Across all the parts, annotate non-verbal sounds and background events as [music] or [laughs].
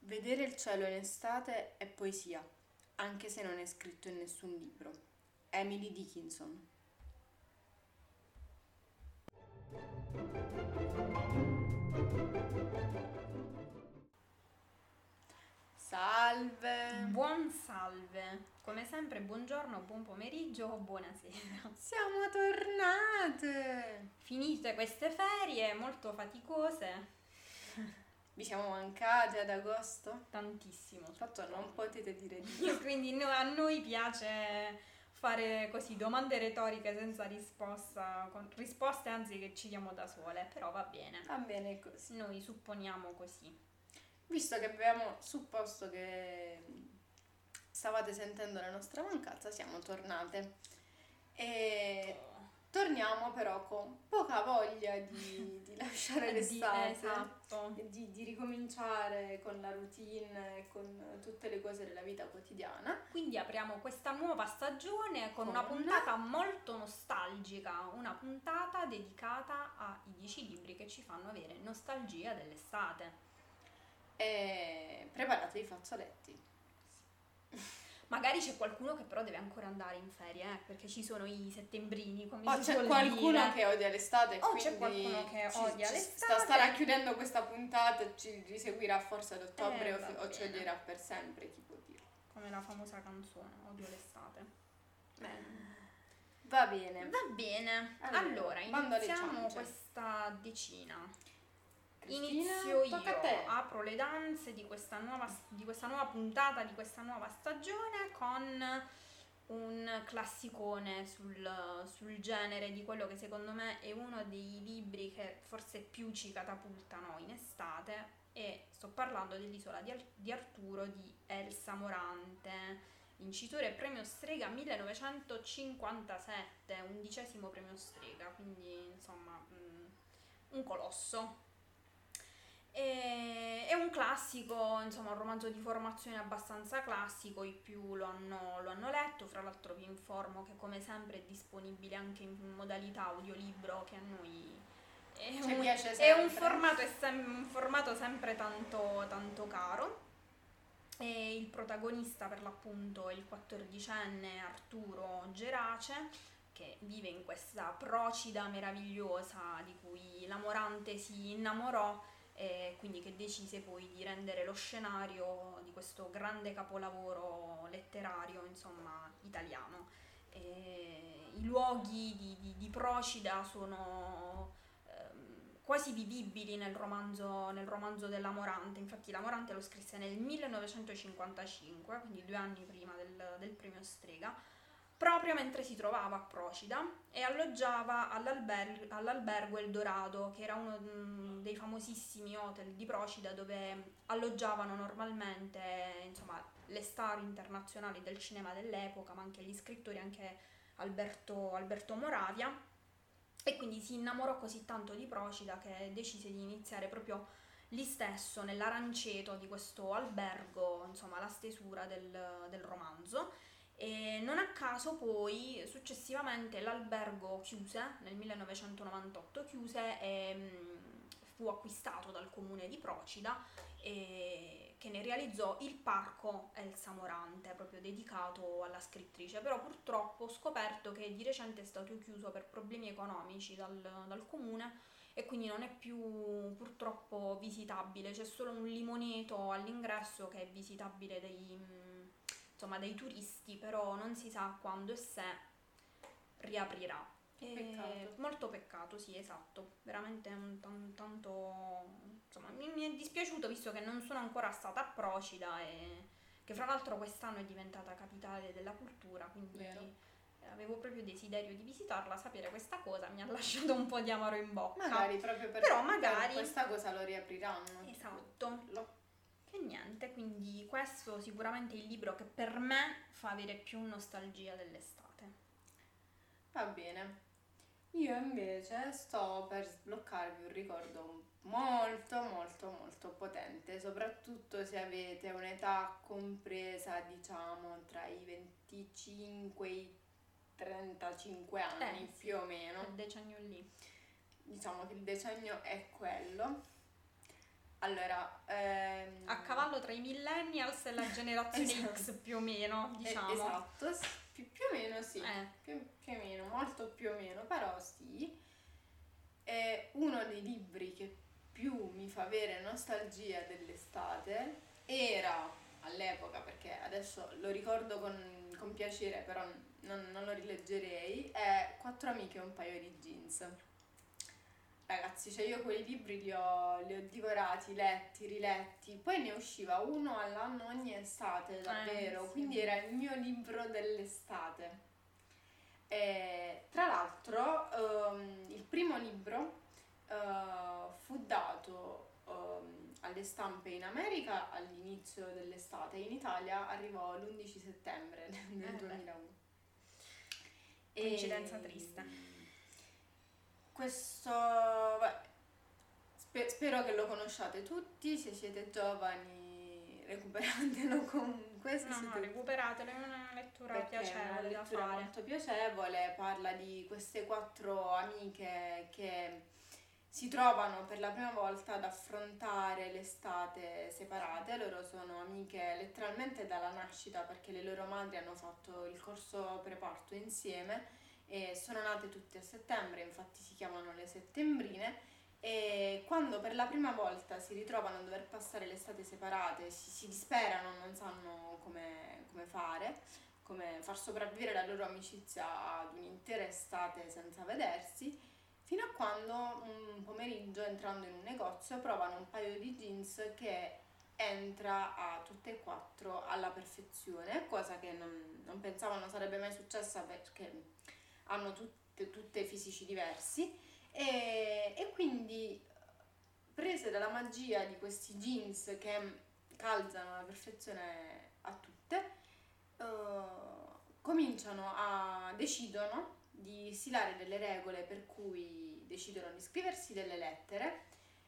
Vedere il cielo in estate è poesia, anche se non è scritto in nessun libro. Emily Dickinson. Salve! Buon salve! Come sempre, buongiorno, buon pomeriggio o buonasera. [laughs] Siamo tornate! Finite queste ferie molto faticose, Vi siamo mancate ad agosto? tantissimo. Fatto non potete dire di [laughs] Quindi no- a noi piace fare così domande retoriche senza risposta, con risposte anzi che ci diamo da sole, però va bene. Va bene così. Noi supponiamo così. Visto che abbiamo supposto che stavate sentendo la nostra mancanza, siamo tornate. E torniamo però con poca voglia di, di [laughs] lasciare Di- l'estate. esatto. e Di, di ricominciare con la routine, con tutte le cose della vita quotidiana. Quindi apriamo questa nuova stagione con Con- una puntata molto nostalgica, una puntata dedicata ai 10 libri che ci fanno avere nostalgia dell'estate. E preparate i fazzoletti. Magari c'è qualcuno che però deve ancora andare in ferie, eh, perché ci sono i settembrini, come O si c'è qualcuno dire. che odia l'estate. O c'è quindi qualcuno che ci- odia ci l'estate. Sta, starà chiudendo questa puntata ci riseguirà forse ad ottobre Eh, o, o ci bene. odierà per sempre, chi può dire. Come la famosa canzone, odio l'estate. Va bene. Va bene, Allora, allora, iniziamo questa decina. Cristina, Inizio io, apro le danze di questa, nuova, di questa nuova puntata, di questa nuova stagione con un classicone sul, sul genere di quello che secondo me è uno dei libri che forse più ci catapultano in estate e sto parlando dell'Isola di, di Arturo di Elsa Morante, vincitore premio Strega 1957, undicesimo premio Strega, quindi insomma mm, un colosso. E- È un classico, insomma, un romanzo di formazione abbastanza classico, i più lo hanno, lo hanno letto, fra l'altro vi informo che come sempre è disponibile anche in modalità audiolibro che a noi è, un, è un formato, è sem- un formato sempre tanto, tanto caro. E il protagonista per l'appunto è il quattordicenne Arturo Gerace che vive in questa procida meravigliosa di cui la Morante si innamorò e quindi che decise poi di rendere lo scenario di questo grande capolavoro letterario, insomma, italiano. E I luoghi di, di- di Procida sono ehm, quasi vivibili nel romanzo, nel romanzo della Morante, infatti la Morante lo scrisse nel 1955, quindi due anni prima del, del premio Strega, proprio mentre si trovava a Procida e alloggiava all'alber- all'albergo El Dorado, che era uno mm, dei famosissimi hotel di Procida dove alloggiavano normalmente insomma, le star internazionali del cinema dell'epoca, ma anche gli scrittori, anche Alberto, Alberto Moravia. E quindi si innamorò così tanto di Procida che decise di iniziare proprio lì stesso, nell'aranceto di questo albergo, insomma, la stesura del, del romanzo. E non a caso poi successivamente l'albergo chiuse nel 1998, chiuse e mh, fu acquistato dal comune di Procida e che ne realizzò il parco Elsa Morante, proprio dedicato alla scrittrice. Però purtroppo ho scoperto che di recente è stato chiuso per problemi economici dal, dal comune e quindi non è più purtroppo visitabile, c'è solo un limoneto all'ingresso che è visitabile dai, mh, insomma, dai turisti, però non si sa quando e se riaprirà. Peccato. Molto peccato, sì, esatto, veramente un tan- tanto... Insomma, mi, mi è dispiaciuto visto che non sono ancora stata a Procida e che fra l'altro quest'anno è diventata capitale della cultura, quindi Vero. avevo proprio desiderio di visitarla, sapere questa cosa mi ha [laughs] lasciato un po' di amaro in bocca. Magari proprio per, Però per magari- questa cosa lo riapriranno. Esatto. Lo- E niente, quindi questo sicuramente è il libro che per me fa avere più nostalgia dell'estate. Va bene. Io invece sto per sbloccarvi un ricordo molto molto molto potente, soprattutto se avete un'età compresa, diciamo, tra i 25 e i 35 anni Eh, più o meno. Quel decennio lì. Diciamo che il decennio è quello. Allora, ehm, A cavallo tra i millennials e la [laughs] generazione Esatto. X più o meno, eh, diciamo. esatto, s- più, più o meno sì. Eh, Più, più o meno, molto più o meno, però sì. È uno dei libri che più mi fa avere nostalgia dell'estate. Era all'epoca, perché adesso lo ricordo con, con piacere, però non, non lo rileggerei. È Quattro amiche e un paio di jeans. Ragazzi, cioè io quei libri li ho, li ho divorati, letti, riletti, poi ne usciva uno all'anno ogni estate, davvero, Eh, sì. quindi era il mio libro dell'estate. E, tra l'altro, ehm, il primo libro eh, fu dato ehm, alle stampe in America all'inizio dell'estate, in Italia arrivò l'11 settembre [laughs] del Eh beh. 2001. Coincidenza E- triste. Questo, beh, spe- spero che lo conosciate tutti, se siete giovani recuperatelo [laughs] comunque, se no, no, siete recuperatelo, è una lettura perché una piacevole da lettura molto piacevole, parla di queste quattro amiche che si trovano per la prima volta ad affrontare l'estate separate, loro sono amiche letteralmente dalla nascita perché le loro madri hanno fatto il corso preparto insieme e sono nate tutte a settembre, infatti si chiamano le settembrine. E quando per la prima volta si ritrovano a dover passare l'estate separate, si, si disperano, non sanno come, come fare, come far sopravvivere la loro amicizia ad un'intera estate senza vedersi, fino a quando un pomeriggio entrando in un negozio provano un paio di jeans che entra a tutte e quattro alla perfezione, cosa che non, non pensavano sarebbe mai successa perché hanno tutte, tutte fisici diversi e, e quindi prese dalla magia di questi jeans che calzano alla perfezione a tutte, eh, cominciano a decidono di stilare delle regole per cui decidono di scriversi delle lettere.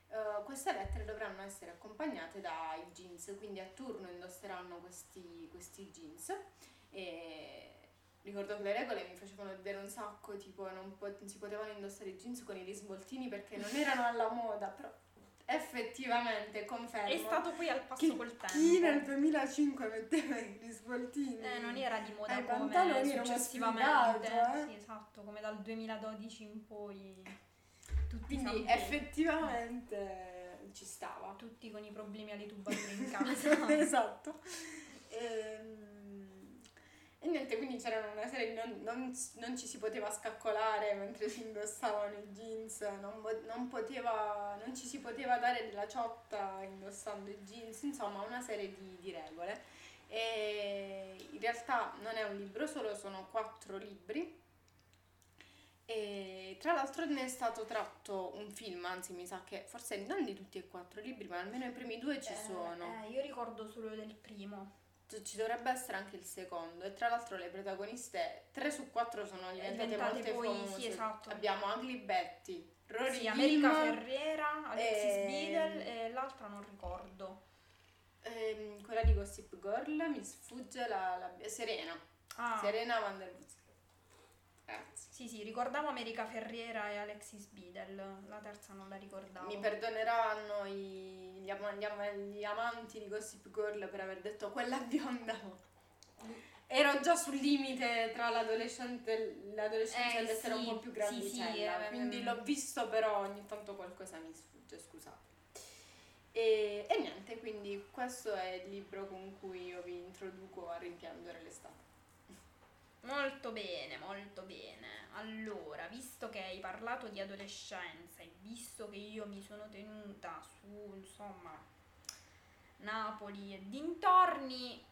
Eh, queste lettere dovranno essere accompagnate dai jeans, quindi a turno indosseranno questi, questi jeans. E ricordo che le regole mi facevano vedere un sacco, tipo non, po- non si potevano indossare i jeans con i risvoltini perché non erano alla moda, però effettivamente confermo. È stato poi al passo che col tempo. chi nel 2005 metteva i risvoltini Eh, non era di moda ai come successivamente. sfigato, eh. Sì, esatto, come dal 2012 in poi tutti, Quindi effettivamente ci stava. tutti con i problemi alle tubature in [laughs] casa. esatto. Ehm, E niente, quindi c'erano una serie, non, non, non ci si poteva scaccolare mentre si indossavano i jeans, non, non poteva, non ci si poteva dare della ciotta indossando i jeans, insomma una serie di, di regole. E in realtà non è un libro solo, sono quattro libri. E tra l'altro ne è stato tratto un film, anzi mi sa che forse non di tutti e quattro i libri, ma almeno i primi due ci Eh, sono. eh, io ricordo solo del primo. Ci dovrebbe essere anche il secondo e tra l'altro le protagoniste 3 su 4 sono diventate, diventate molte poi, sì, famose. esatto. Abbiamo Ugly Betty, Rory Sì, America Ferrera, Alexis e- Beadle e l'altra non ricordo. ehm, quella di Gossip Girl, mi sfugge la, la- Serena, Ah, Serena Van der Woodsen. Ragazzi, sì, sì, ricordavo America Ferriera e Alexis Beadle, la terza non la ricordavo. mi perdoneranno i- gli, ama- gli ama- gli amanti di Gossip Girl per aver detto quella bionda. Ero già sul limite tra l'adolescente, l'adolescenza Eh, e l'essere sì, un po' più sì, grandicella, sì, eh, quindi l'ho visto però ogni tanto qualcosa mi sfugge, scusate. E, e niente, quindi questo è il libro con cui io vi introduco a rimpiangere l'estate. Molto bene, molto bene. Allora, visto che hai parlato di adolescenza e visto che io mi sono tenuta su, insomma, Napoli e dintorni,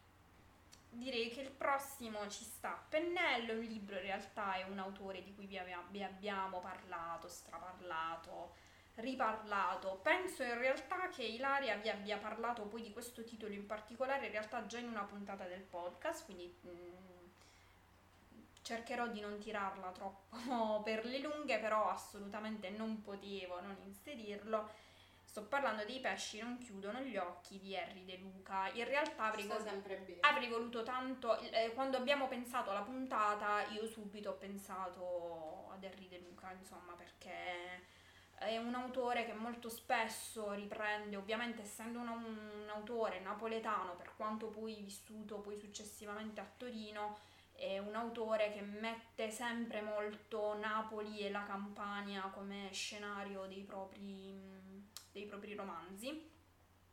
direi che il prossimo ci sta. Pennello è un libro, in realtà è un autore di cui vi, vi abbiamo parlato, straparlato, riparlato. Penso in realtà che Ilaria vi abbia parlato poi di questo titolo in particolare, in realtà già in una puntata del podcast, quindi... mm, cercherò di non tirarla troppo [laughs] per le lunghe, però assolutamente non potevo non inserirlo. Sto parlando dei pesci non chiudono gli occhi di Harry De Luca. In realtà avrei, vol- avrei voluto tanto. eh, quando abbiamo pensato alla puntata, io subito ho pensato ad Harry De Luca, insomma, perché è un autore che molto spesso riprende, ovviamente essendo un, un autore napoletano, per quanto poi vissuto poi successivamente a Torino, è un autore che mette sempre molto Napoli e la Campania come scenario dei propri, dei propri romanzi.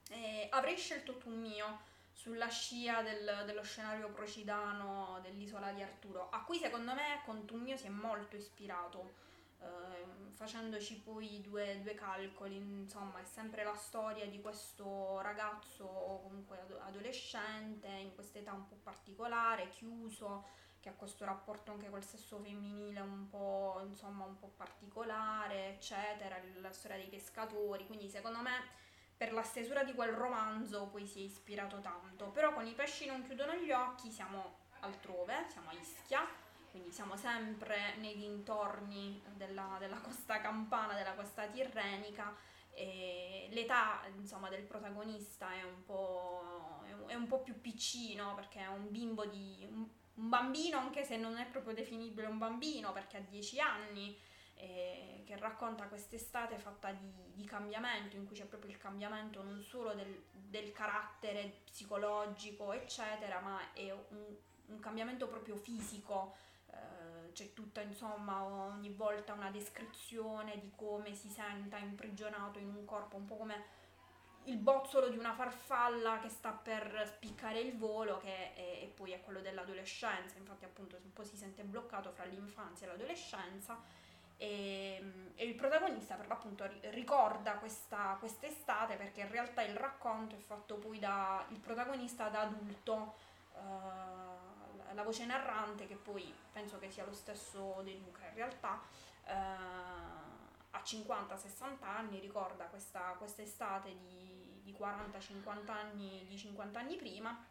E avrei scelto Tu mio sulla scia del- dello scenario procidano dell'isola di Arturo, a cui secondo me con Tu mio si è molto ispirato. ehm, facendoci poi due, due calcoli, insomma, è sempre la storia di questo ragazzo comunque ado- adolescente in questa età un po' particolare, chiuso, che ha questo rapporto anche col sesso femminile un po', insomma, un po' particolare, eccetera, la storia dei pescatori, quindi secondo me per la stesura di quel romanzo poi si è ispirato tanto, però con i pesci non chiudono gli occhi siamo altrove, siamo a Ischia, quindi siamo sempre nei dintorni della, della costa campana, della costa tirrenica e l'età insomma del protagonista è un è un po' più piccino perché è un bimbo di... un, un bambino anche se non è proprio definibile un bambino perché ha 10 anni eh, che racconta quest'estate fatta di, di cambiamento in cui c'è proprio il cambiamento non solo del, del carattere psicologico eccetera ma è un, un cambiamento proprio fisico eh, c'è tutta insomma ogni volta una descrizione di come si senta imprigionato in un corpo, un po' come il bozzolo di una farfalla che sta per spiccare il volo, che è, e poi è quello dell'adolescenza, infatti appunto un po' si sente bloccato fra l'infanzia e l'adolescenza. E, e il protagonista per l'appunto ri- ricorda questa quest'estate perché in realtà il racconto è fatto poi da il protagonista da adulto eh, la- voce narrante che poi penso che sia lo stesso De Luca in realtà eh, a 50-60 anni ricorda questa quest'estate di, di 40-50 anni di 50 anni prima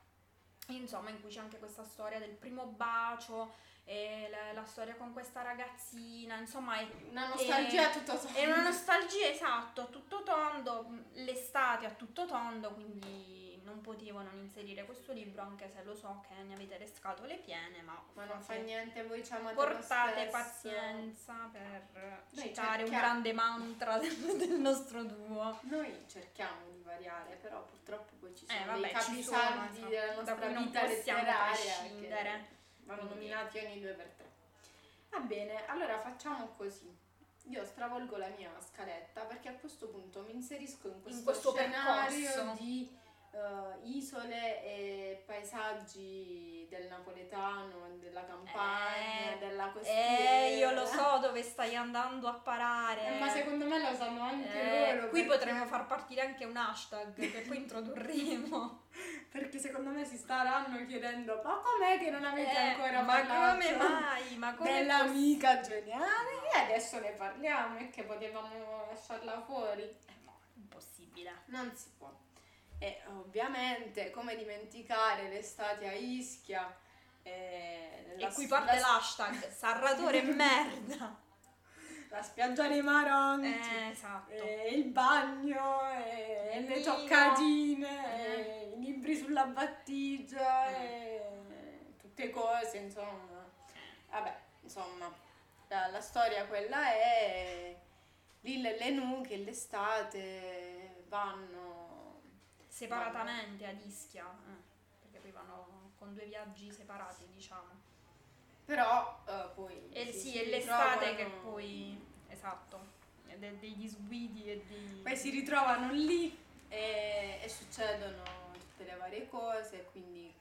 insomma in cui c'è anche questa storia del primo bacio e la, la storia con questa ragazzina insomma è Una nostalgia e- tutto tondo. è una nostalgia esatto, a tutto tondo, l'estate a tutto tondo, quindi potevo non inserire questo libro, anche se lo so che ne avete le scatole piene, ma, Ma non fa niente, voi ci amate portate pazienza per Noi citare un cerchiamo. grande mantra del, nostro duo. Noi cerchiamo di variare, però purtroppo poi ci sono Eh, dei vabbè, ci sono, della da nostra cui non vita possiamo prescindere. vanno nominati ogni due per tre. Va bene, allora facciamo così. Io stravolgo la mia scaletta perché a questo punto mi inserisco in questo, questo scenario percorso. di eh, isole e paesaggi del napoletano, della campagna, Eh, della costiera. Eh, io lo so dove stai andando a parare. Eh, ma secondo me lo sanno anche Eh, loro. qui perché- potremmo far partire anche un hashtag che poi [laughs] introdurremo. Perché secondo me si staranno chiedendo ma com'è che non avete Eh, ancora ma parlato come mai? Ma come dell'amica geniale? E adesso ne parliamo e che potevamo lasciarla fuori. Eh, no, impossibile. Non si può. E ovviamente come dimenticare l'estate a Ischia. eh, E qui parte la, l'hashtag Sarratore merda. [laughs] la spiaggia dei Maronti. Eh, esatto. e il bagno, e Il le vino. toccatine, Eh. e i libri sulla battigia, Eh. e tutte cose, insomma. Vabbè, insomma, la, la storia quella è Lille e Lenù che l'estate vanno... Separatamente ad Ischia. eh, perché poi vanno con due viaggi separati, diciamo. Però eh, poi... E si- sì, è l'estate che poi. Esatto. È dei disguidi e dei. Poi si ritrovano lì e, e succedono tutte le varie cose, quindi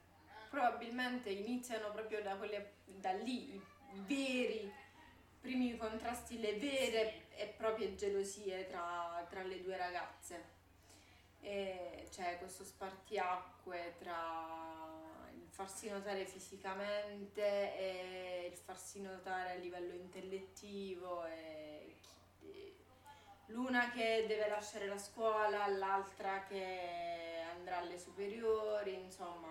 probabilmente iniziano proprio da, quelle, da lì i, i veri primi contrasti, le vere e proprie gelosie tra, tra le due ragazze. E c'è questo spartiacque tra il farsi notare fisicamente e il farsi notare a livello intellettivo e chi- l'una che deve lasciare la scuola, l'altra che andrà alle superiori, insomma.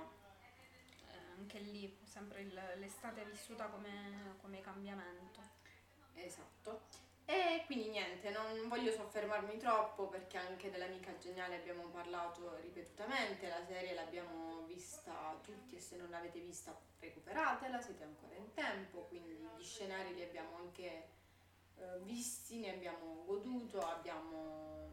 Eh, anche lì, sempre il- l'estate vissuta come, come cambiamento. Esatto. E quindi niente, non voglio soffermarmi troppo perché anche dell'amica geniale abbiamo parlato ripetutamente, la serie l'abbiamo vista tutti e se non l'avete vista recuperatela, siete ancora in tempo, quindi gli scenari li abbiamo anche eh, visti, ne abbiamo goduto, abbiamo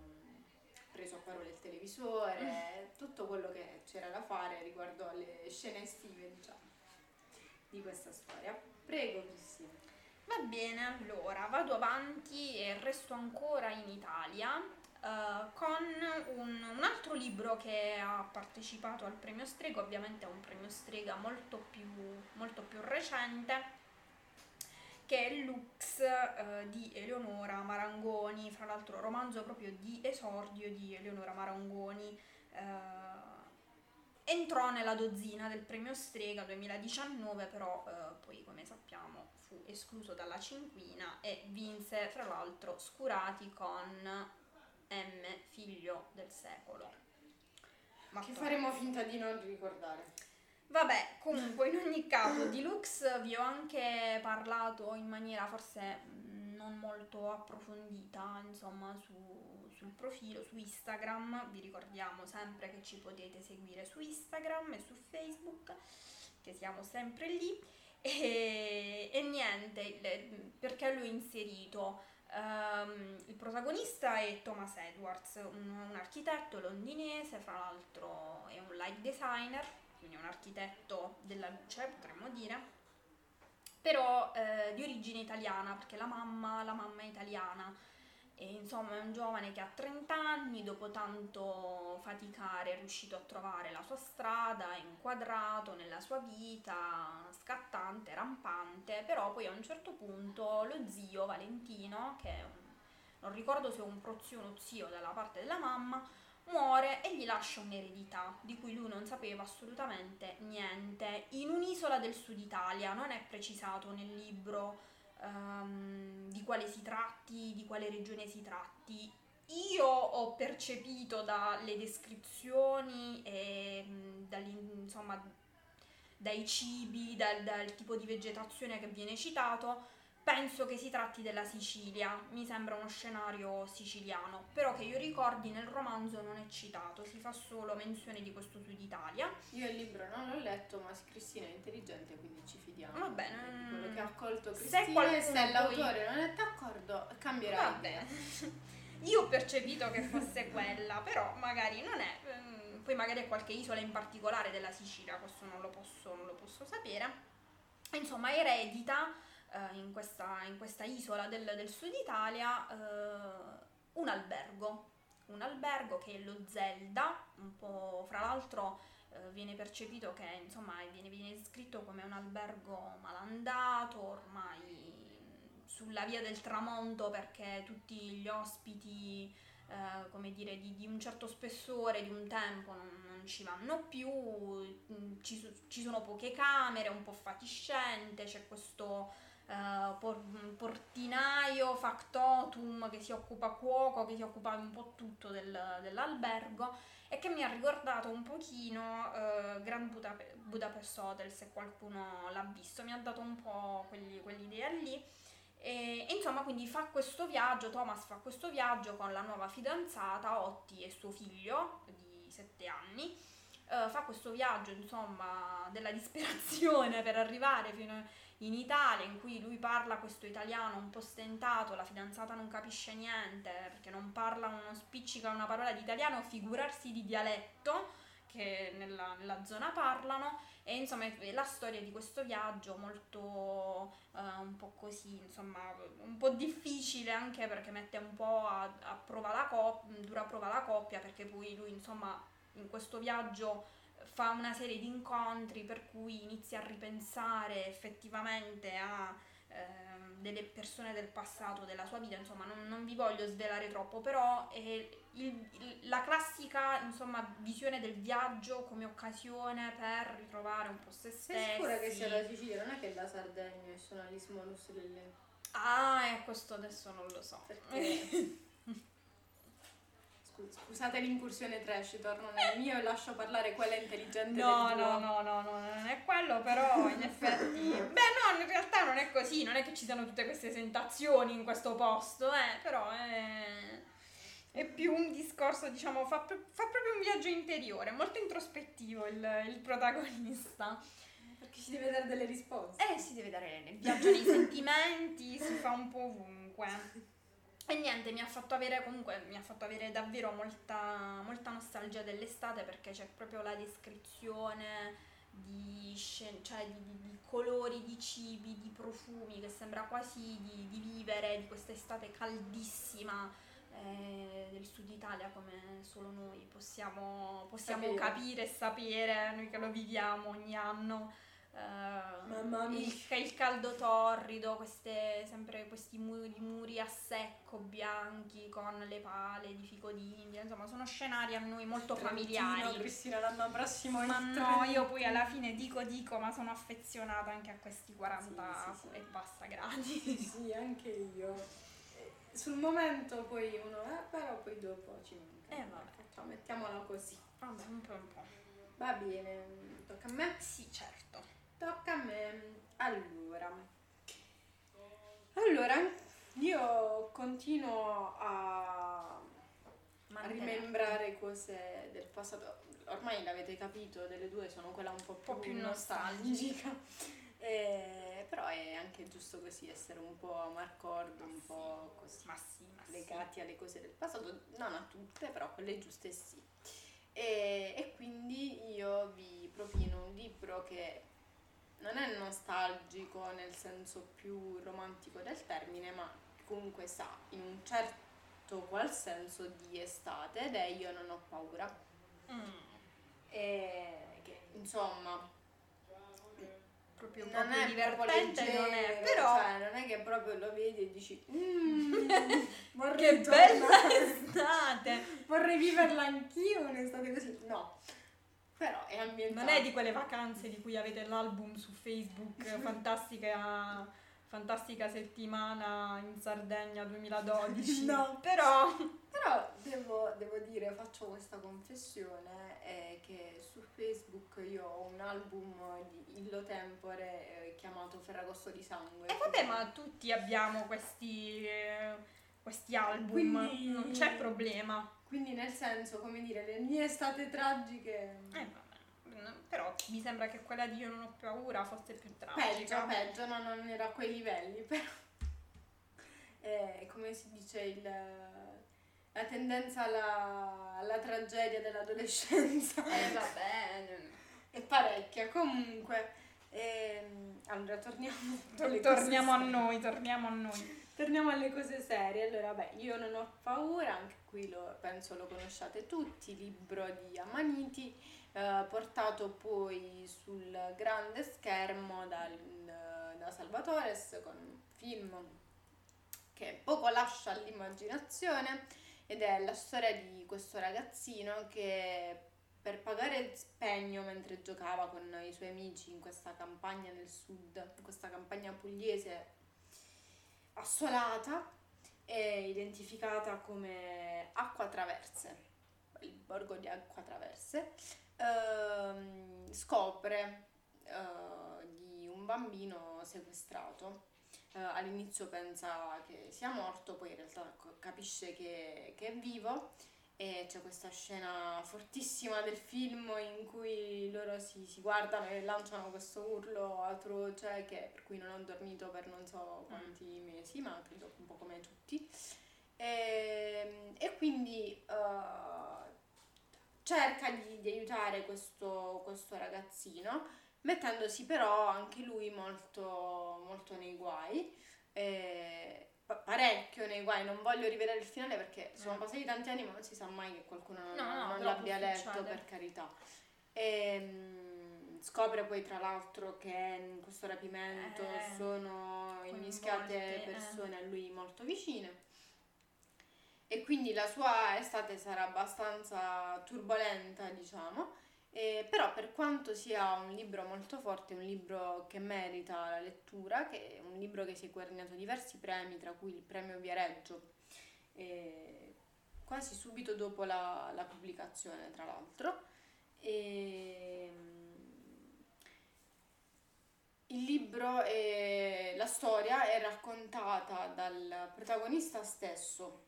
preso a parole il televisore, tutto quello che c'era da fare riguardo alle scene estive, diciamo, di questa storia. Prego Cristina. Va bene, allora vado avanti e resto ancora in Italia uh, con un, un, altro libro che ha partecipato al premio Strega, ovviamente è un premio Strega molto più, molto più recente, che è Lux uh, di Eleonora Marangoni, fra l'altro romanzo proprio di esordio di Eleonora Marangoni. Uh, entrò nella dozzina del premio Strega 2019, però poi come sappiamo fu escluso dalla cinquina e vinse fra l'altro Scurati con M, figlio del secolo. Ma che faremo finta di non ricordare. Vabbè, comunque in ogni caso di Lux vi ho anche parlato in maniera forse non molto approfondita, insomma, su, sul profilo, su Instagram. Vi ricordiamo sempre che ci potete seguire su Instagram e su Facebook, che siamo sempre lì. E, e niente, perché l'ho inserito? Um, il protagonista è Thomas Edwards, un, un, architetto londinese, fra l'altro è un light designer, quindi un architetto della luce potremmo dire, però eh, di origine italiana perché la mamma, la mamma è italiana e insomma è un giovane che a 30 anni, dopo tanto faticare, è riuscito a trovare la sua strada, è inquadrato nella sua vita, scattante, rampante, però poi a un certo punto lo zio Valentino, che un, non ricordo se è un prozio o uno zio dalla parte della mamma, muore e gli lascia un'eredità di cui lui non sapeva assolutamente niente in un'isola del sud Italia, non è precisato nel libro um, di quale si tratti, di quale regione si tratti. Io ho percepito dalle descrizioni e insomma, dai cibi, dal, dal tipo di vegetazione che viene citato, penso che si tratti della Sicilia, mi sembra uno scenario siciliano, però che io ricordi nel romanzo non è citato, si fa solo menzione di questo Sud Italia. Io il libro non l'ho letto, ma Cristina è intelligente, quindi ci fidiamo. Va bene. Di quello che ha accolto Cristina se, qualcuno se l'autore poi... non è d'accordo, cambierà. Va bene. [laughs] io ho percepito che fosse quella, però magari non è. Ehm, poi magari è qualche isola in particolare della Sicilia, questo non lo posso, non lo posso sapere. Insomma, eredita eh, in, questa, in, questa, isola del, del sud Italia eh, un albergo, un albergo che è lo Zelda, un po' fra l'altro eh, viene percepito che insomma viene, viene descritto come un albergo malandato, ormai sulla via del tramonto perché tutti gli ospiti eh, come dire, di, di, un certo spessore, di un tempo, non, non ci vanno più, mm, ci, ci, sono poche camere, un po' fatiscente, c'è questo uh, por- portinaio, factotum che si occupa cuoco, che si occupa un po' tutto del, dell'albergo e che mi ha ricordato un pochino uh, Grand Budap- Budapest Hotel se qualcuno l'ha visto, mi ha dato un po' quegli, quell'idea lì. E, insomma, quindi fa questo viaggio, Thomas fa questo viaggio con la nuova fidanzata, Otti e suo figlio di 7 anni. Uh, fa questo viaggio, insomma, della disperazione [laughs] per arrivare fino a in Italia in cui lui parla questo italiano un po' stentato, la fidanzata non capisce niente perché non parla, non spiccica una parola di italiano, figurarsi di dialetto che nella, nella zona parlano e insomma è la storia di questo viaggio molto uh, un po' così, insomma un po' difficile anche perché mette un po' a, a prova la coppia, dura prova la coppia perché poi lui insomma in questo viaggio fa una serie di incontri per cui inizia a ripensare effettivamente a eh, delle persone del passato, della sua vita, insomma non, non vi voglio svelare troppo, però è il, il, la classica insomma, visione del viaggio come occasione per ritrovare un po' se stessi. Sei sicura che sia la Sicilia, non è che la Sardegna e sono l'Ismonus delle... Ah, eh, questo adesso non lo so. Perché... [laughs] Scusate l'incursione trash, torno nel mio e lascio parlare quella intelligente no, no, no, no, no, non è quello, però in effetti... Beh no, in realtà non è così non è che ci siano tutte queste tentazioni in questo posto, eh, però è, è più un discorso, diciamo, fa, fa, proprio un viaggio interiore, molto introspettivo il, il protagonista. Perché ci deve dare delle risposte. Eh, si deve dare nel viaggio nei sentimenti, si fa un po' ovunque. E niente, mi ha fatto avere comunque, mi ha fatto avere davvero molta, molta nostalgia dell'estate perché c'è proprio la descrizione di, scen- cioè di, di, di, colori, di cibi, di profumi, che sembra quasi di, di vivere di questa estate caldissima eh, del sud Italia come solo noi possiamo, possiamo capire e sapere, noi che lo viviamo ogni anno. Uh, il, il, caldo torrido, queste, sempre questi muri, muri, a secco, bianchi, con le pale di fico d'India, insomma sono scenari a noi molto familiari. Cristina l'anno prossimo Ma no, io poi alla fine dico dico, ma sono affezionata anche a questi 40 sì, sì, sì. e passa gradi. Sì, anche io. Sul momento poi uno, eh, però poi dopo ci manca. Eh vabbè. Facciamo, mettiamola così. Vabbè, un po' un po'. Va bene, tocca a me? Sì, certo. Tocca a me. Allora. Allora, io continuo a, a rimembrare cose del passato. Ormai l'avete capito, delle due sono quella un po' più, un po più nostalgica. [laughs] eh, però è anche giusto così essere un po' a marcord, un sì. po' così ma sì, ma legati sì. alle cose del passato, non a tutte, però quelle giuste sì. E, e quindi io vi propino un libro che non è nostalgico nel senso più romantico del termine, ma comunque sa in un certo qual senso di estate ed è Io non ho paura. Mm. E che insomma proprio, non proprio è divertente leggero, non è però cioè, non è che proprio lo vedi e dici mm, [laughs] che bella estate [laughs] vorrei viverla anch'io un'estate così no però è ambientato. Non è di quelle vacanze di cui avete l'album su Facebook, [laughs] fantastica, fantastica settimana in Sardegna 2012. no, però... Però devo, devo dire, faccio questa confessione, è che su Facebook io ho un album di Illo Tempore eh, chiamato Ferragosto di Sangue. E eh vabbè, ma tutti abbiamo questi... Eh, questi album, Quindi... non c'è problema. Quindi nel senso, come dire, le mie estate tragiche... Eh vabbè, però mi sembra che quella di Io non ho paura fosse più tragica. Peggio, peggio, no, non era a quei livelli, [laughs] però... Eh, come si dice, il, la tendenza alla, alla tragedia dell'adolescenza. Eh vabbè... È parecchia, comunque... Ehm, allora, torniamo, torniamo a noi, torniamo a noi. Torniamo alle cose serie. Allora, beh, io non ho paura, anche qui lo, penso lo conosciate tutti, libro di Amaniti, eh, portato poi sul grande schermo dal, da Salvatore con un film che poco lascia all'immaginazione ed è la storia di questo ragazzino che per pagare il spegno mentre giocava con i suoi amici in questa campagna nel sud, in questa campagna pugliese assolata e identificata come Acqua Traverse, il borgo di Acqua Traverse, ehm, scopre eh, di un bambino sequestrato. Eh, all'inizio pensa che sia morto, poi in realtà capisce che, che è vivo e c'è questa scena fortissima del film in cui loro si, si, guardano e lanciano questo urlo atroce che, per cui non ho dormito per non so quanti mm. mesi, ma credo un po' come tutti. E, ehm, e quindi uh, cerca di, di aiutare questo, questo, ragazzino, mettendosi però anche lui molto, molto nei guai. E, parecchio nei guai, non voglio rivedere il finale perché sono eh. passati tanti anni ma non si sa mai che qualcuno non, no, no, non l'abbia letto per carità. E, mh, scopre poi tra l'altro che in questo rapimento eh, sono immischiate persone eh. a lui molto vicine e quindi la sua estate sarà abbastanza turbolenta diciamo eh, però per quanto sia un libro molto forte, un libro che merita la lettura, che è un libro che si è guadagnato diversi premi, tra cui il premio Viareggio, eh, quasi subito dopo la, la pubblicazione, tra l'altro. E, il libro, è, la, storia è raccontata dal protagonista stesso,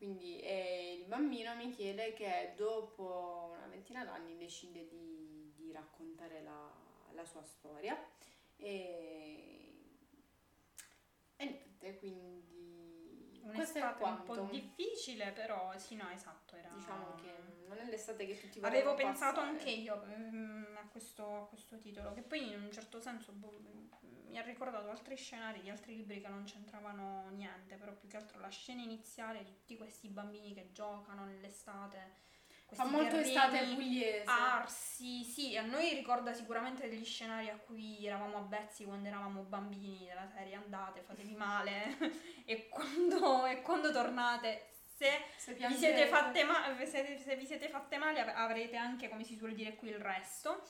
quindi è il bambino Michele che dopo una ventina d'anni decide di, di raccontare la, la sua storia. E, e niente, quindi Un'estate un po' difficile, però sì, no, esatto, era... Diciamo che non è l'estate che tutti Avevo vorrebbero pensato passare. anche io mm, a questo, a questo titolo, che poi in un certo senso boh, mi ha ricordato altri scenari di altri libri che non c'entravano niente, però più che altro la scena iniziale di tutti questi bambini che giocano nell'estate. Fa molto estate pugliese. arsi, sì, a noi ricorda sicuramente degli scenari a cui eravamo avvezzi quando eravamo bambini, della serie andate, fatevi male [laughs] e quando, e quando tornate, se Se vi piangete- siete fatte ma- se, se vi siete fatte male av- avrete anche, come si suole dire qui, il resto.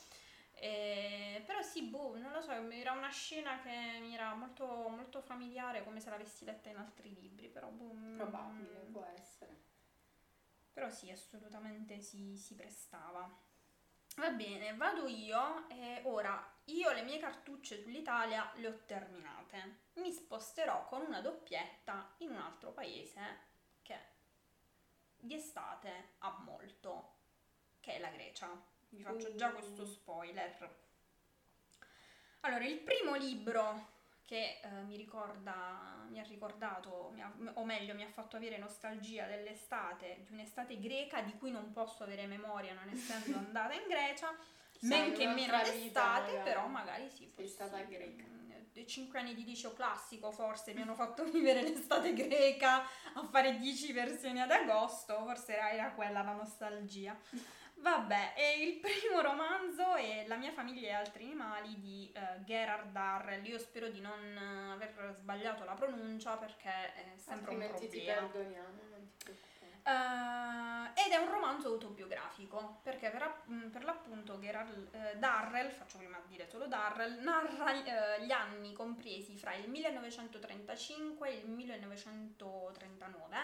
Eh, però sì, boh, non lo so, era una scena che mi era molto, molto familiare, come se l'avessi letta in altri libri, però boh, mm, Probabile, può essere. Però sì, assolutamente si, si prestava. Va bene, vado io e ora io le mie cartucce sull'Italia le ho terminate. Mi sposterò con una doppietta in un altro paese di estate ha molto, che è la Grecia. Vi faccio già questo spoiler. Allora, il primo libro che eh, mi ricorda, mi ha ricordato, mi ha- o meglio, mi ha fatto avere nostalgia dell'estate, di un'estate greca di cui non posso avere memoria non essendo [laughs] andata in Grecia, men che meno magari. però magari sì. Sei stata greca. Mm, dei Cinque anni di liceo classico forse mi hanno fatto [laughs] vivere l'estate greca a fare 10 versioni ad agosto, forse era, quella la nostalgia. Vabbè, e il primo romanzo è La mia famiglia e altri animali di eh, Gerard Darrell. Io spero di non eh, aver sbagliato la pronuncia perché è sempre un Altrimenti ti problema. perdoniamo, non ti preoccupare. Eh, ed è un romanzo autobiografico perché per, mh, per l'appunto Gerard eh, Darrell, faccio prima dire solo Darrell, narra eh, gli anni compresi fra il 1935 e il 1939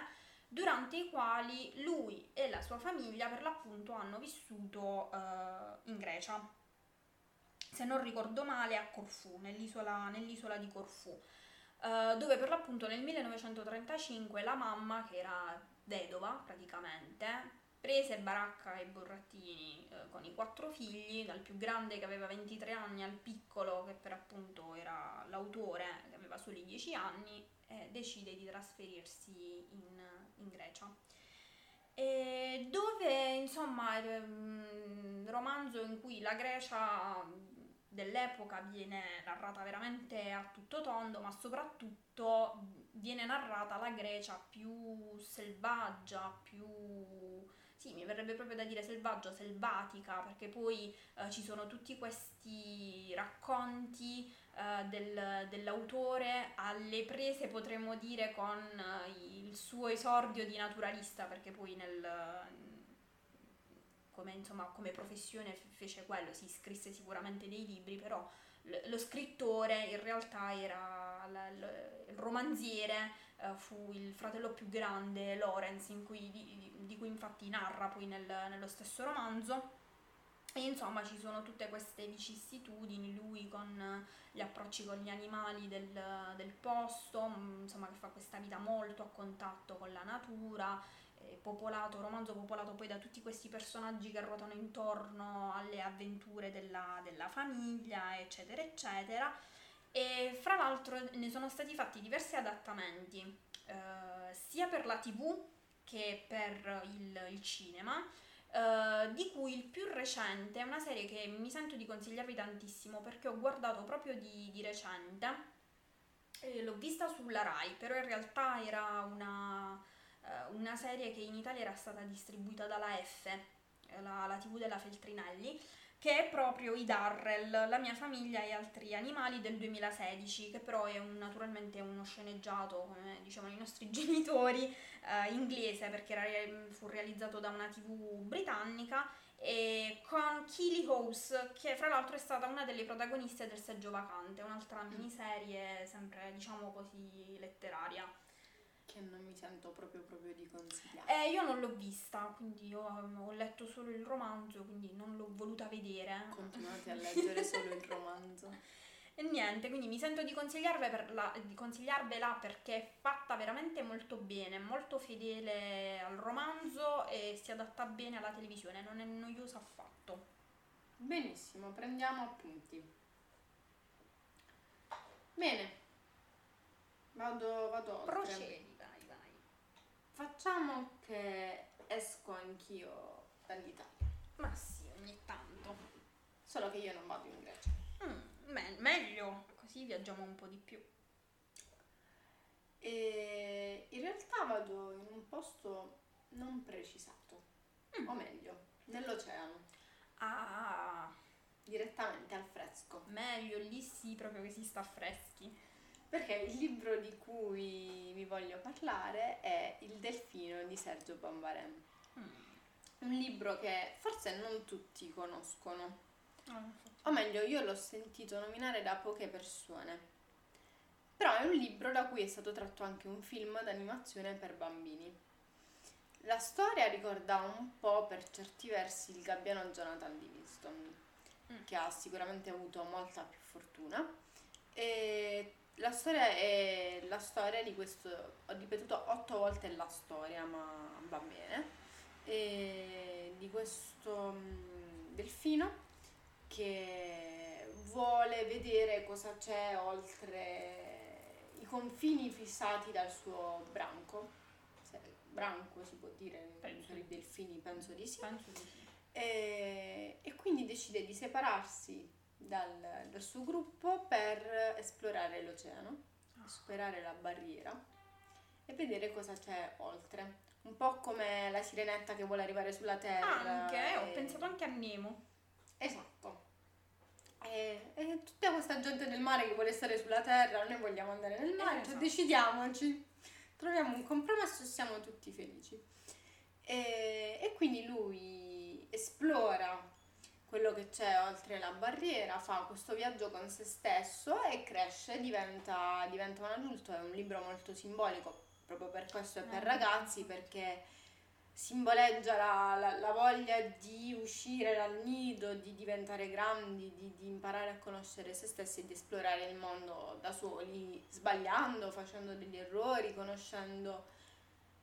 durante i quali lui e la sua famiglia per l'appunto hanno vissuto eh, in Grecia. Se non ricordo male a Corfù, nell'isola, nell'isola di Corfù, eh, dove per l'appunto nel 1935 la mamma, che era vedova praticamente, prese baracca e burattini eh, con i quattro figli, dal più grande che aveva 23 anni al piccolo che per appunto era l'autore che aveva soli 10 anni e decide di trasferirsi in, in Grecia. E dove insomma è un romanzo in cui la Grecia dell'epoca viene narrata veramente a tutto tondo, ma soprattutto viene narrata la Grecia più selvaggia, più sì, mi verrebbe proprio da dire selvaggia, selvatica, perché poi eh, ci sono tutti questi racconti eh, del- dell'autore alle prese, potremmo dire, con eh, il suo esordio di naturalista, perché poi nel, come, insomma, come professione fece quello, si scrisse sicuramente dei libri, però l- lo scrittore in realtà era la- l- il romanziere, eh, fu il fratello più grande, in cui- di, di- cui infatti narra poi nel- nello stesso romanzo. E insomma ci sono tutte queste vicissitudini, lui con gli approcci con gli animali del, del posto, mm, insomma che fa questa vita molto a contatto con la natura, eh, popolato, romanzo popolato poi da tutti questi personaggi che ruotano intorno alle avventure della, della famiglia, eccetera, eccetera. E fra l'altro ne sono stati fatti diversi adattamenti, eh, sia per la tv che per il, il cinema, eh, di cui il più recente è una serie che mi sento di consigliarvi tantissimo perché ho guardato proprio di, di recente, e l'ho vista sulla Rai, però in realtà era una, eh, una serie che in Italia era stata distribuita dalla F, eh, la, la tv della Feltrinelli, che è proprio i Darrell, la mia famiglia e altri animali del 2016, che però è un- naturalmente uno sceneggiato, come dicevano i nostri [laughs] genitori, eh, inglese perché era re- fu realizzato da una tv britannica e con Keely House che fra l'altro è stata una delle protagoniste del Seggio Vacante, un'altra miniserie sempre diciamo così letteraria. Che non mi sento proprio proprio di consigliare. Eh, io non l'ho vista, quindi io, ehm, ho letto solo il romanzo, quindi non l'ho voluta vedere. Continuate a leggere solo il romanzo. [laughs] E niente, quindi mi sento di, per la, di consigliarvela perché è fatta veramente molto bene, molto fedele al romanzo e si adatta bene alla televisione, non è noiosa affatto. Benissimo, prendiamo appunti. Bene, vado, vado oltre. Procedi. Facciamo che esco anch'io dall'Italia. Ma sì, ogni tanto. Solo che io non vado in Grecia. Mm, me- meglio, così viaggiamo un po' di più. E in realtà vado in un posto non precisato, mm. o meglio, nell'oceano. Ah, direttamente al fresco. Meglio, lì sì, proprio che si sta freschi. Perché il libro di cui vi voglio parlare è Il Delfino di Sergio Bambarem. Mm. Un libro che forse non tutti conoscono. Oh, o meglio, io l'ho sentito nominare da poche persone. Però è un libro da cui è stato tratto anche un film d'animazione per bambini. La storia ricorda un po' per certi versi il gabbiano Jonathan Livingston, mm. che ha sicuramente avuto molta più fortuna. E la storia è la storia di questo, ho ripetuto otto volte la storia, ma va bene, e di questo mm, delfino che vuole vedere cosa c'è oltre i confini fissati dal suo branco. Se, branco si può dire penso. per i delfini, penso di sì. Penso di sì. E, e quindi decide di separarsi dal, dal, suo gruppo per esplorare l'oceano, ah. superare la barriera e vedere cosa c'è oltre. Un po' come la sirenetta che vuole arrivare sulla Terra. Anche, e... ho pensato anche a Nemo. Esatto. E, e, tutta questa gente del mare che vuole stare sulla terra, noi vogliamo andare nel mare, esatto. decidiamoci, troviamo un compromesso e siamo tutti felici. E, e, quindi lui esplora quello che c'è oltre la barriera, fa questo viaggio con se stesso e cresce, diventa, diventa un adulto, è un libro molto simbolico, proprio per questo è per eh. ragazzi, perché simboleggia la, la, la, voglia di uscire dal nido, di diventare grandi, di, di, imparare a conoscere se stessi e di esplorare il mondo da soli, sbagliando, facendo degli errori, conoscendo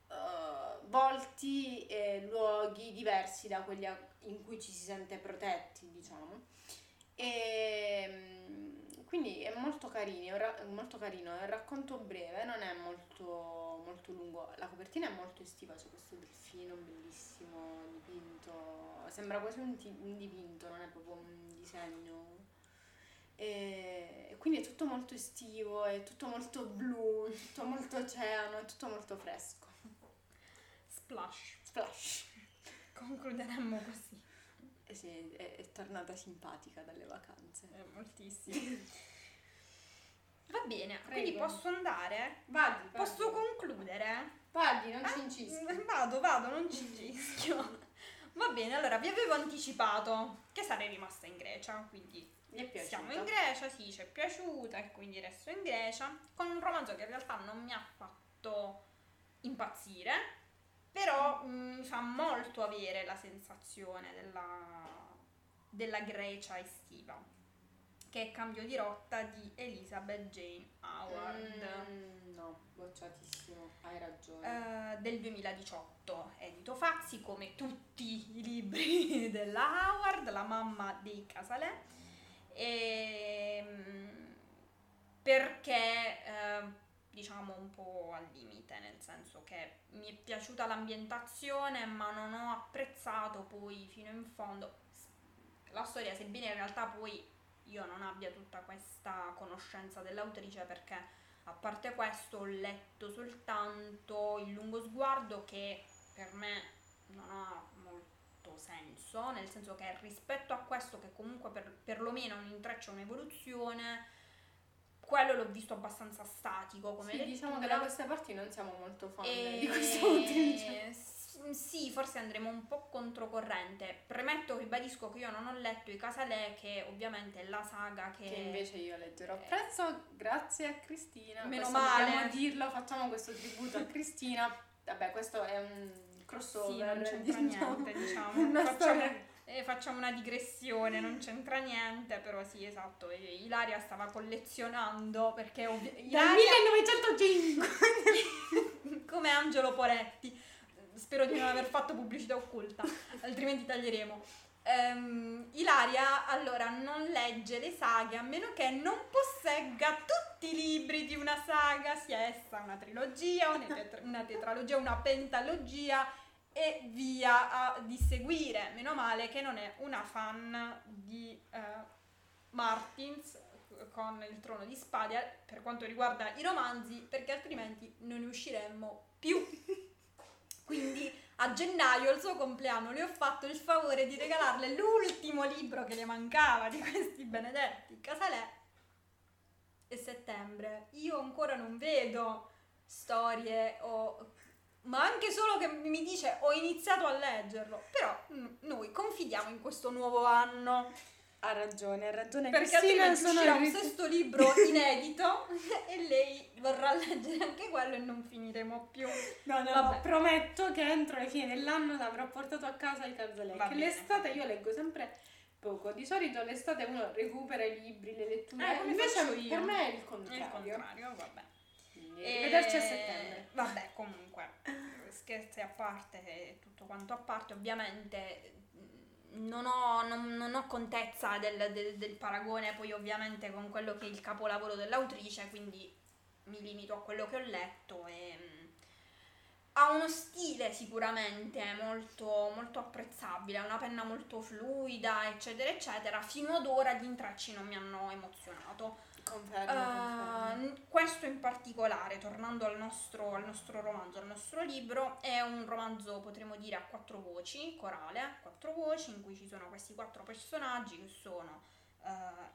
uh, volti e luoghi diversi da quelli in cui ci si sente protetti, diciamo. E quindi è molto carino, è molto carino, è un racconto breve, non è molto, molto lungo. La copertina è molto estiva, c'è questo delfino bellissimo dipinto, sembra quasi un, t- un dipinto, non è proprio un disegno. E quindi è tutto molto estivo, è tutto molto blu, [laughs] tutto molto oceano, è tutto molto fresco. Splash. Splash. Concluderemmo così. Eh sì, è, è tornata simpatica dalle vacanze. Eh, moltissimo. [laughs] Va bene, Prego. quindi posso andare? Vadi, vadi. Posso concludere? Vadi, non ci incischi. Eh, vado, vado, non ci incischio. [laughs] Va bene, allora vi avevo anticipato che sarei rimasta in Grecia, quindi siamo in Grecia, sì, ci è piaciuta e quindi resto in Grecia, con un romanzo che in realtà non mi ha fatto impazzire, però mm, mi fa molto avere la sensazione della, della Grecia estiva, che è Cambio di rotta di Elizabeth Jane Howard. Mm, no, bocciatissimo, hai ragione. Uh, del 2018, edito Fazzi, come tutti i libri [laughs] della Howard, la mamma dei Casalè. E, ehm, perché... Uh, diciamo un po' al limite, nel senso che mi è piaciuta l'ambientazione, ma non ho apprezzato poi fino in fondo. La storia, sebbene in realtà poi io non abbia tutta questa conoscenza dell'autrice perché a parte questo ho letto soltanto Il lungo sguardo che per me non ha molto senso, nel senso che rispetto a questo che comunque per, perlomeno un intreccio un'evoluzione quello l'ho visto abbastanza statico come sì, lettura. diciamo che da queste parti non siamo molto fan e... di questo autrice sì, forse andremo un po' controcorrente. Premetto, ribadisco che io non ho letto i Casalè, che ovviamente è la saga che... Che invece io leggerò eh... presto, grazie a Cristina. Meno questo male. Dobbiamo dirlo, facciamo questo tributo a [laughs] Cristina. Vabbè, questo è un crossover. Sì, non c'entra diciamo. niente, diciamo. [laughs] Una Facciamo... storia E facciamo una digressione, non c'entra niente, però sì, esatto. Ilaria stava collezionando perché ovvi- Dal 1905 [laughs] come Angelo Poletti. Spero di non aver fatto pubblicità occulta, altrimenti taglieremo. Um, Ilaria allora non legge le saghe a meno che non possegga tutti i libri di una saga, sia essa una trilogia, una tetralogia, una pentalogia e via a, di seguire. Meno male che non è una fan di uh, Martins con il trono di spade per quanto riguarda i romanzi, perché altrimenti non ne usciremmo più. [laughs] Quindi a gennaio, al suo compleanno, le ho fatto il favore di regalarle l'ultimo libro che le mancava di questi benedetti, Casalè e settembre. Io ancora non vedo storie o... Ma anche solo che mi dice ho iniziato a leggerlo. Però noi confidiamo in questo nuovo anno. Ha ragione, ha ragione. Perché Cristina, altrimenti sono uscirà un sesto libro [laughs] inedito [laughs] e lei vorrà leggere anche quello e non finiremo più. No, no, no, prometto che entro la fine dell'anno l'avrò portato a casa il Calzalec. L'estate io leggo sempre poco. Di solito l'estate uno recupera i libri, le letture. Eh, Invece io. per me è il contrario. Il contrario, vabbè. E... Vederci a settembre. Vabbè, comunque, scherzi a parte, tutto quanto a parte, ovviamente non ho, non, non ho contezza del, del, del, paragone poi ovviamente con quello che è il capolavoro dell'autrice, quindi mi limito a quello che ho letto e mm, ha uno stile sicuramente molto, molto apprezzabile, ha una penna molto fluida, eccetera, eccetera. Fino ad ora gli intrecci non mi hanno emozionato. Confermo, uh, confermo. Questo in particolare, tornando al nostro, al nostro, romanzo, al nostro libro, è un romanzo, potremmo dire, a quattro voci, corale, a quattro voci, in cui ci sono questi quattro personaggi che sono uh,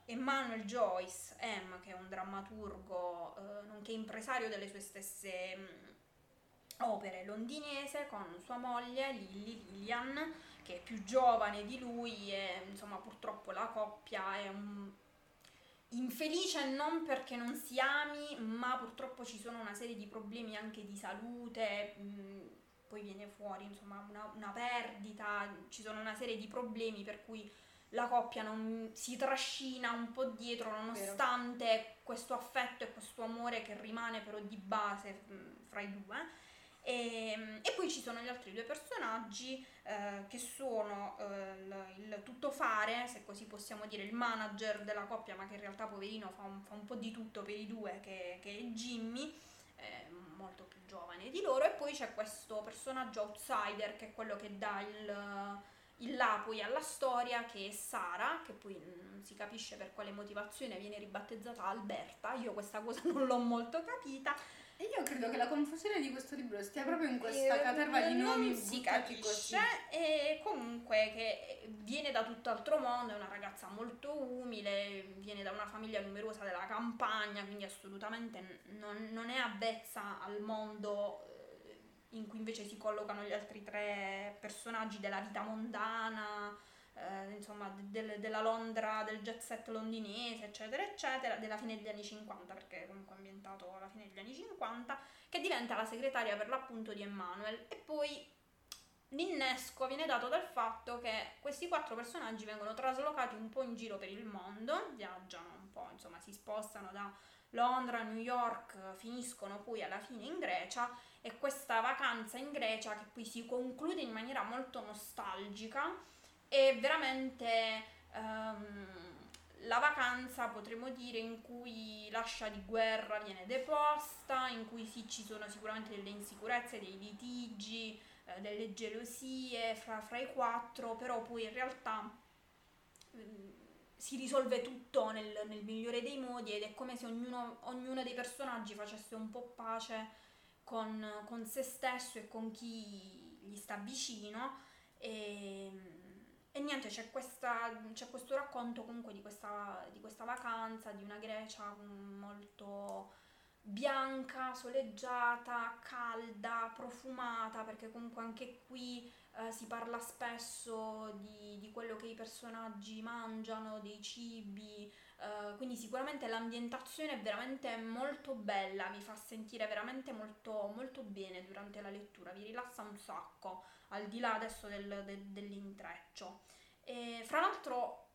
Emmanuel Joyce M, che è un drammaturgo, uh, nonché impresario delle sue stesse mh, opere, londinese, con sua moglie Lily Lillian, che è più giovane di lui e insomma purtroppo la coppia è un infelice non perché non si ami, ma purtroppo ci sono una serie di problemi anche di salute, mh, mm, poi viene fuori insomma una, una, perdita, ci sono una serie di problemi per cui la coppia non si trascina un po' dietro nonostante Vero. questo affetto e questo amore che rimane però di base mh, mm, fra i due. E, ehm, e, poi ci sono gli altri due personaggi eh, che sono eh, il, il, tuttofare, se così possiamo dire, il manager della coppia, ma che in realtà poverino fa un, fa un po' di tutto per i due, che, che è Jimmy, eh, molto più giovane di loro, e poi c'è questo personaggio outsider che è quello che dà il, il là poi alla storia, che è Sara, che poi non si capisce per quale motivazione viene ribattezzata Alberta, io questa cosa [laughs] non l'ho molto capita e io credo che la confusione di questo libro stia proprio in questa caterva di nomi si capisce. E comunque che viene da tutt'altro mondo, è una ragazza molto umile, viene da una famiglia numerosa della campagna, quindi assolutamente non, non è avvezza al mondo eh, in cui invece si collocano gli altri tre personaggi della vita mondana eh, insomma, del, della Londra, del jet set londinese, eccetera, eccetera, della fine degli anni 50, perché comunque è ambientato alla fine degli anni 50, che diventa la segretaria per l'appunto di Emmanuel. E poi l'innesco viene dato dal fatto che questi quattro personaggi vengono traslocati un po' in giro per il mondo, viaggiano un po', insomma, si spostano da Londra, New York, finiscono poi alla fine in Grecia e questa vacanza in Grecia che poi si conclude in maniera molto nostalgica è veramente um, la vacanza, potremmo dire, in cui l'ascia di guerra viene deposta, in cui sì, ci sono sicuramente delle insicurezze, dei litigi, eh, delle gelosie fra, fra, i quattro, però poi in realtà eh, si risolve tutto nel, nel, migliore dei modi ed è come se ognuno, ognuno dei personaggi facesse un po' pace con, con se stesso e con chi gli sta vicino. E, e niente, c'è, questa, c'è, questo racconto comunque di questa, di questa vacanza, di una Grecia molto bianca, soleggiata, calda, profumata, perché comunque anche qui eh, si parla spesso di, di, quello che i personaggi mangiano, dei cibi, eh, quindi sicuramente l'ambientazione è veramente molto bella, vi fa sentire veramente molto, molto bene durante la lettura, vi rilassa un sacco al di là adesso del, de, dell'intreccio. E fra l'altro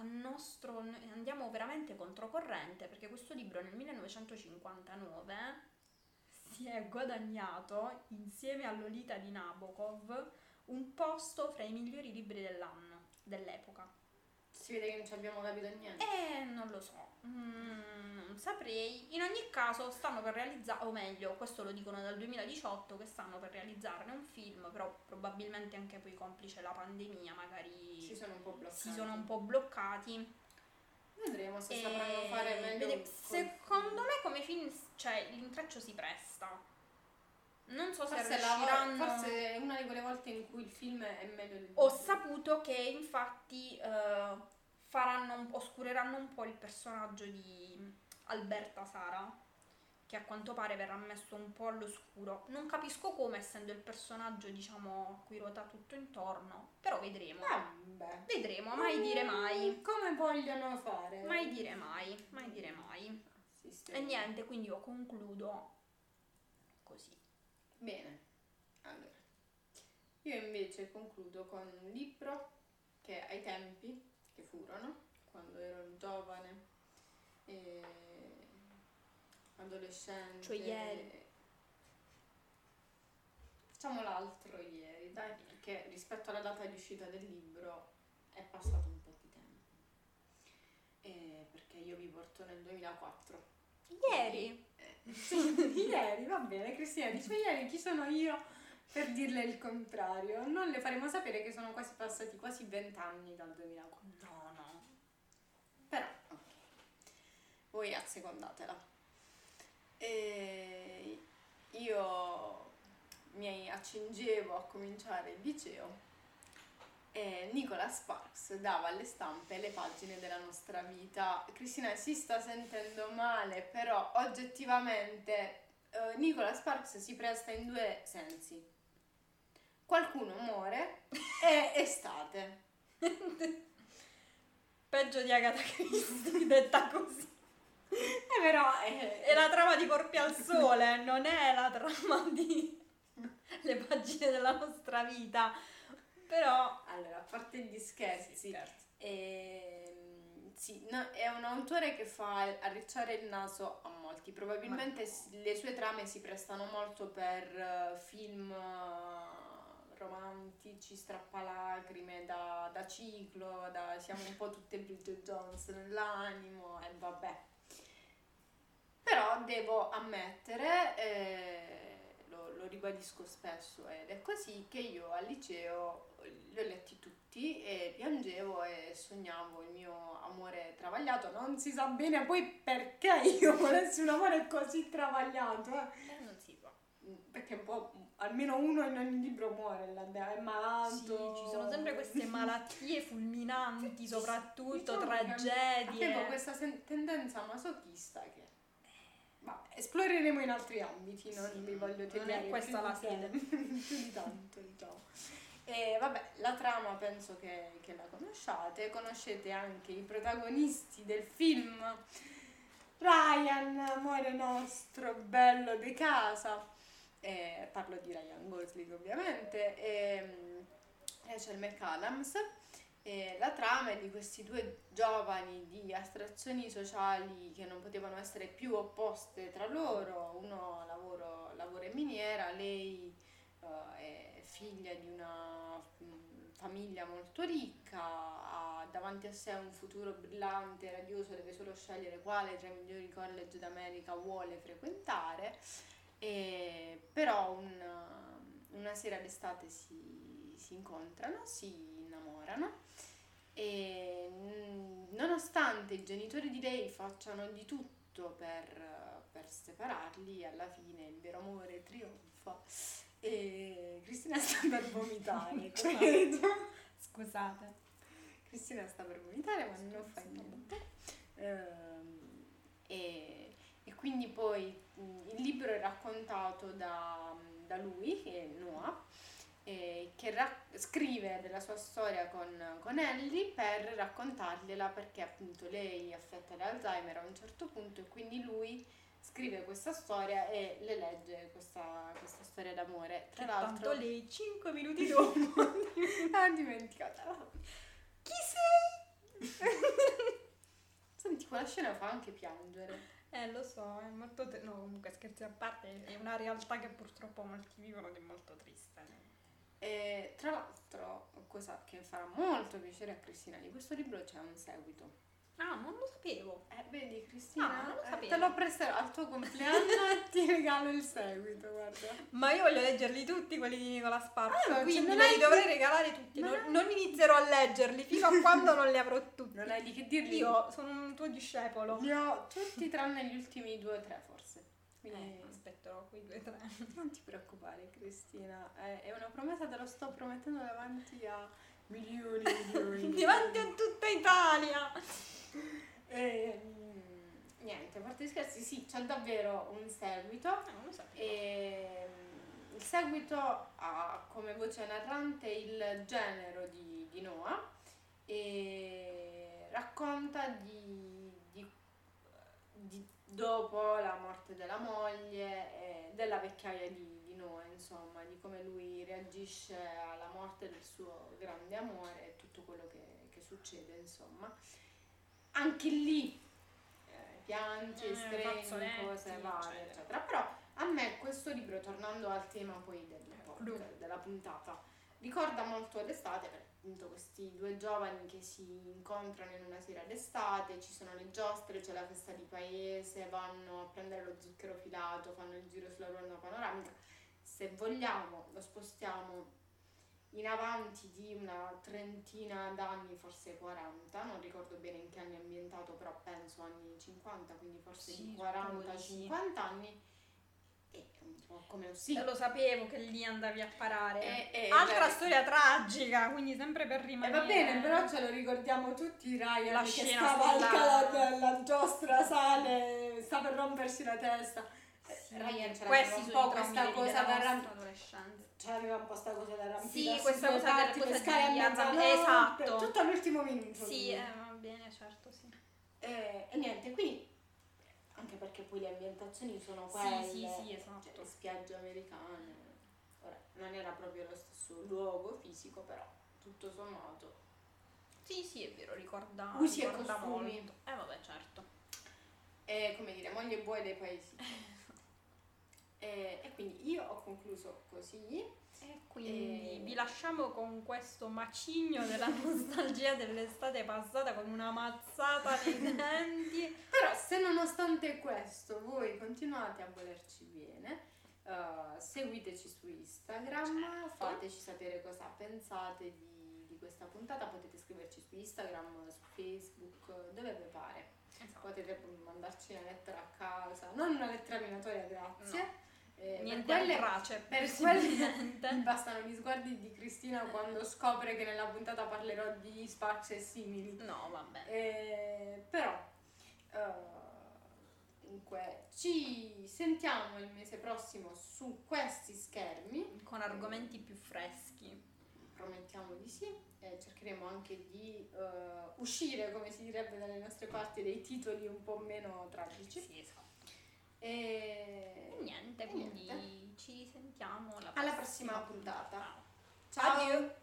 nostro, andiamo veramente controcorrente perché questo libro nel 1959 si è guadagnato insieme a Lolita di Nabokov un posto fra i migliori libri dell'anno, dell'epoca. Si vede che non ci abbiamo capito niente. Eh, non lo so, mm, non saprei. In ogni caso stanno per realizzare, o meglio, questo lo dicono dal 2018, che stanno per realizzarne un film, però probabilmente anche poi complice la pandemia, magari si sono un po' bloccati. Si sono un po' bloccati. Vedremo se e... sapranno fare meglio. Vede... Secondo me come film, cioè, l'intreccio si presta. Non so forse se riusciranno... La, forse è una di quelle volte in cui il film è meglio del Ho saputo che infatti uh, faranno, oscureranno un po' il personaggio di Alberta Sara, che a quanto pare verrà messo un po' all'oscuro. Non capisco come, essendo il personaggio, diciamo, a cui ruota tutto intorno, però vedremo. Vabbè. Vedremo, mai mm, dire mai. Come vogliono fare? Mai dire mai, mai dire mai. e niente, quindi io concludo così. Bene, allora, io invece concludo con un libro che ai tempi che furono, quando ero giovane e adolescente. Cioè ieri. Facciamo l'altro ieri, dai, perché rispetto alla data di uscita del libro è passato un po' di tempo. E perché io vi porto nel 2004. Ieri? [laughs] Sì, ieri, va bene, Cristina dice ieri chi sono io per dirle il contrario. Non le faremo sapere che sono quasi passati quasi vent'anni dal 2004. No, no. Però, ok. Voi assecondatela. E io mi accingevo a cominciare il liceo e Nicola Sparks dava alle stampe le pagine della nostra vita. Cristina si sta sentendo male, però oggettivamente eh, Nicola Sparks si presta in due sensi. Qualcuno muore [laughs] e estate. Peggio di Agatha Christie, detta così. Eh, però è... è la trama di Corpi al Sole, non è la trama di le pagine della nostra vita. Però... Allora, a parte gli scherzi, sì, scherzi. Ehm, sì, no, è un autore che fa arricciare il naso a molti. Probabilmente Ma... le sue trame si prestano molto per uh, film uh, romantici, strappalacrime, da, da ciclo, da, siamo un po' tutte Bridget Jones nell'animo e vabbè. Però devo ammettere... Eh, lo ribadisco spesso ed è così che io al liceo li ho letti tutti e piangevo e sognavo il mio amore travagliato. Non si sa bene poi perché io volessi un amore così travagliato. Eh. eh non si può. Perché un po', almeno uno in ogni libro muore, è malato. Sì, ci sono sempre queste malattie fulminanti, soprattutto diciamo tragedie. Avevo questa sen- tendenza masochista che esploreremo in altri ambiti, non sì, vi voglio dire. Non è questa la sede. [laughs] più di tanto, diciamo. E vabbè, la trama penso che, che, la conosciate, conoscete anche i protagonisti del film. Ryan, amore nostro, bello di casa. E parlo di Ryan Gosling ovviamente. E, Rachel McAdams e la trama è di questi due giovani di astrazioni sociali che non potevano essere più opposte tra loro, uno lavoro, lavora in miniera, lei uh, è figlia di una um, famiglia molto ricca, ha davanti a sé un futuro brillante, radioso, deve solo scegliere quale tra i migliori college d'America vuole frequentare, e, però un, una sera d'estate si, si incontrano, si innamorano e mm, nonostante i genitori di lei facciano di tutto per, per separarli, alla fine il vero amore trionfa e Cristina sta per vomitare, [laughs] credo. Scusate. Cristina sta per vomitare, ma non fa niente. Ehm, e, e, quindi poi mm, il libro è raccontato da, da lui, che è Noah, eh, che ra- scrive della sua storia con, con Ellie per raccontargliela perché appunto lei è affetta da Alzheimer a un certo punto e quindi lui scrive questa storia e le legge questa, questa storia d'amore. Tra l'altro lei 5 minuti dopo [laughs] ha dimenticato. [laughs] Senti, quella scena fa anche piangere. Eh, lo so, è molto... Te- no, comunque scherzi a parte, è una realtà che purtroppo molti vivono ed è molto triste. E tra l'altro, cosa che farà molto piacere a Cristina, di questo libro c'è un seguito. Ah, non lo sapevo. Eh, vedi Cristina, Ah, non lo eh, te lo presterò al tuo compleanno e ti regalo il seguito, guarda. Ma io voglio leggerli tutti quelli di Nicola Sparks, Ah, ma quindi non me hai li dovrei regalare tutti. Non, no. non inizierò a leggerli fino a quando non li avrò tutti. Non hai di che dirgli. Io sono un tuo discepolo. li ho tutti tranne gli ultimi due o tre forse. Quindi Eh, aspetterò quei due o tre. [laughs] non ti preoccupare Cristina, è, una promessa, te lo sto promettendo davanti a milioni e milioni. [laughs] Davanti a tutta Italia. E, mm, niente, a parte gli scherzi, sì, c'è davvero un seguito. Eh, non lo sapevo. E, mm, il seguito ha come voce narrante il genero di, di Noah e racconta di, di- di- dopo la morte della moglie e della vecchiaia di, di Noah, insomma, di come lui reagisce alla morte del suo grande amore e tutto quello che, che succede, insomma. Anche lì eh, pianti, Eh, estremi, cose varie, eccetera. Però a me questo libro, tornando al tema poi del Clou. podcast, della puntata, ricorda molto l'estate, perché appunto questi due giovani che si incontrano in una sera d'estate, ci sono le giostre, c'è la festa di paese, vanno a prendere lo zucchero filato, fanno il giro sulla ronda panoramica. Se vogliamo lo spostiamo in avanti di una trentina d'anni, forse 40, non ricordo bene in che anni è ambientato, però penso anni 50, quindi forse Sì, di suppongo di sì. 40-50 anni. Un po' come ossia. Io lo sapevo che lì andavi a parare. E- e- Altra beh, storia tragica, quindi sempre per E rimanere. va bene, però ce lo ricordiamo tutti Ryan La che scavalca sulla- la, la giostra, sale, sta per rompersi la testa. Eh, Sì, Ryan ce questi l'aveva un po' questa cosa da nostra ram- adolescenza. C'aveva un po' sta cosa da Sì, rampicarsi questa sui cosa cosa pescare a mezzanotte, esatto. Tutto all'ultimo minuto. Sì, eh, va bene, certo, sì. Eh, e niente, quindi anche perché poi le ambientazioni sono Sì, quelle, sì, sì, esatto. cioè, spiagge americane. Ora, non era proprio lo stesso luogo fisico, però tutto sommato. Sì, sì, è vero, ricorda, Usi e ricorda costumi. molto. Eh, vabbè, certo. E come dire, moglie e buoi dei paesi. [laughs] e, e quindi io ho concluso così. E quindi E- vi lasciamo con questo macigno della [laughs] nostalgia dell'estate passata con una mazzata nei [laughs] denti. Però se nonostante questo voi continuate a volerci bene, eh, seguiteci su Instagram, Certo. fateci sapere cosa pensate di, di questa puntata, potete scriverci su Instagram, su Facebook, dove vi pare. Esatto. Potete mandarci una lettera a casa, non una lettera minatoria, grazie. Eh, per Niente a quelle- brace, per quelle [laughs] bastano gli sguardi di Cristina quando scopre che nella puntata parlerò di Sparks e simili. No, vabbè. Eh, però, eh, dunque, ci sentiamo il mese prossimo su questi schermi. Con argomenti più freschi. Promettiamo di sì. E cercheremo anche di eh, uscire, come si direbbe dalle nostre parti, dei titoli un po' meno tragici. Sì, esatto. E E niente, e quindi niente. ci sentiamo alla Alla prossima prossima puntata. Ciao. Ciao!